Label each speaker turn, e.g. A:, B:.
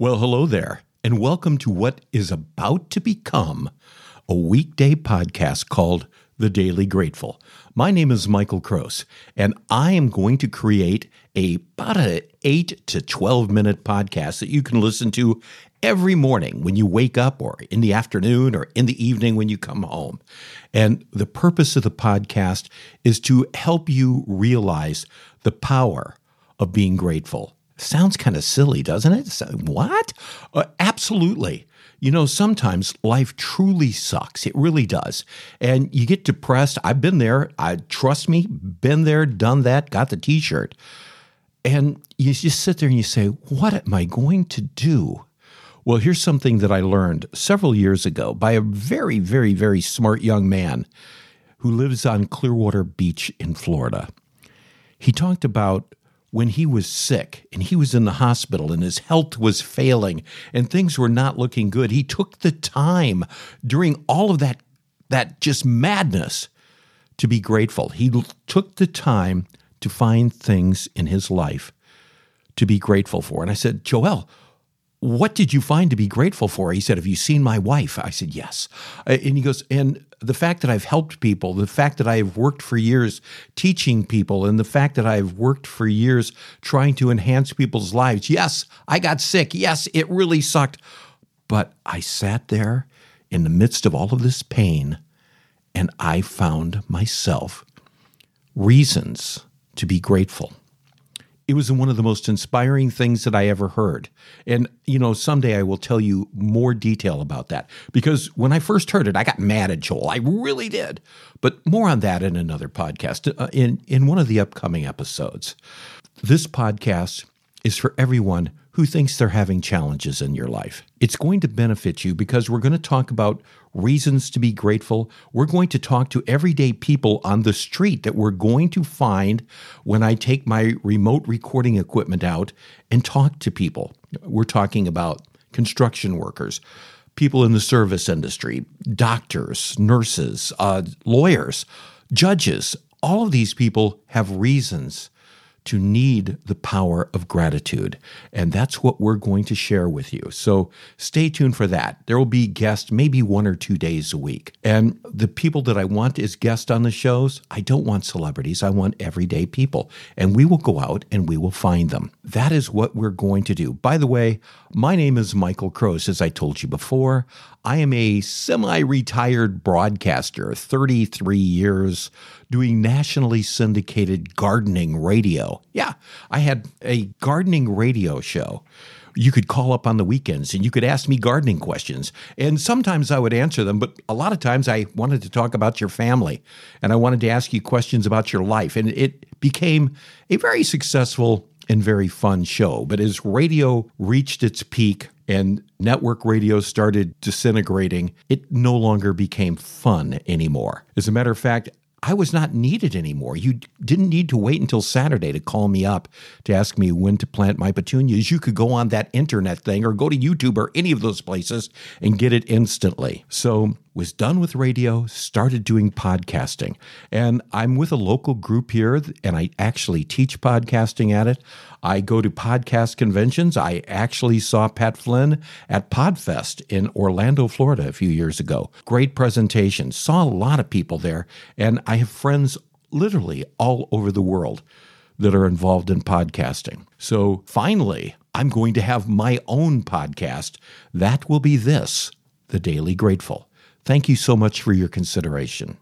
A: Well, hello there, and welcome to what is about to become a weekday podcast called The Daily Grateful. My name is Michael Kroos, and I am going to create a about an 8 to 12 minute podcast that you can listen to every morning when you wake up or in the afternoon or in the evening when you come home. And the purpose of the podcast is to help you realize the power of being grateful Sounds kind of silly, doesn't it? So, what? Uh, absolutely. You know, sometimes life truly sucks. It really does. And you get depressed. I've been there. I trust me, been there, done that, got the t-shirt. And you just sit there and you say, "What am I going to do?" Well, here's something that I learned several years ago by a very, very, very smart young man who lives on Clearwater Beach in Florida. He talked about when he was sick and he was in the hospital and his health was failing and things were not looking good, he took the time during all of that that just madness to be grateful. He took the time to find things in his life to be grateful for. And I said, Joel, what did you find to be grateful for? He said, Have you seen my wife? I said, Yes. And he goes, And the fact that I've helped people, the fact that I have worked for years teaching people, and the fact that I've worked for years trying to enhance people's lives. Yes, I got sick. Yes, it really sucked. But I sat there in the midst of all of this pain and I found myself reasons to be grateful it was one of the most inspiring things that I ever heard. And, you know, someday I will tell you more detail about that because when I first heard it, I got mad at Joel. I really did. But more on that in another podcast, uh, in, in one of the upcoming episodes. This podcast is for everyone who thinks they're having challenges in your life. It's going to benefit you because we're going to talk about reasons to be grateful. We're going to talk to everyday people on the street that we're going to find when I take my remote recording equipment out and talk to people. We're talking about construction workers, people in the service industry, doctors, nurses, uh, lawyers, judges. All of these people have reasons to need the power of gratitude. And that's what we're going to share with you. So stay tuned for that. There will be guests maybe one or two days a week. And the people that I want as guests on the shows, I don't want celebrities. I want everyday people. And we will go out and we will find them. That is what we're going to do. By the way, my name is Michael Kroos, as I told you before. I am a semi retired broadcaster, 33 years doing nationally syndicated gardening radio. Yeah, I had a gardening radio show. You could call up on the weekends and you could ask me gardening questions. And sometimes I would answer them, but a lot of times I wanted to talk about your family and I wanted to ask you questions about your life. And it became a very successful and very fun show. But as radio reached its peak, and network radio started disintegrating, it no longer became fun anymore. As a matter of fact, I was not needed anymore. You didn't need to wait until Saturday to call me up to ask me when to plant my petunias. You could go on that internet thing or go to YouTube or any of those places and get it instantly. So was done with radio, started doing podcasting. And I'm with a local group here, and I actually teach podcasting at it. I go to podcast conventions. I actually saw Pat Flynn at Podfest in Orlando, Florida a few years ago. Great presentation. Saw a lot of people there, and I have friends literally all over the world that are involved in podcasting. So finally, I'm going to have my own podcast. That will be this, The Daily Grateful. Thank you so much for your consideration.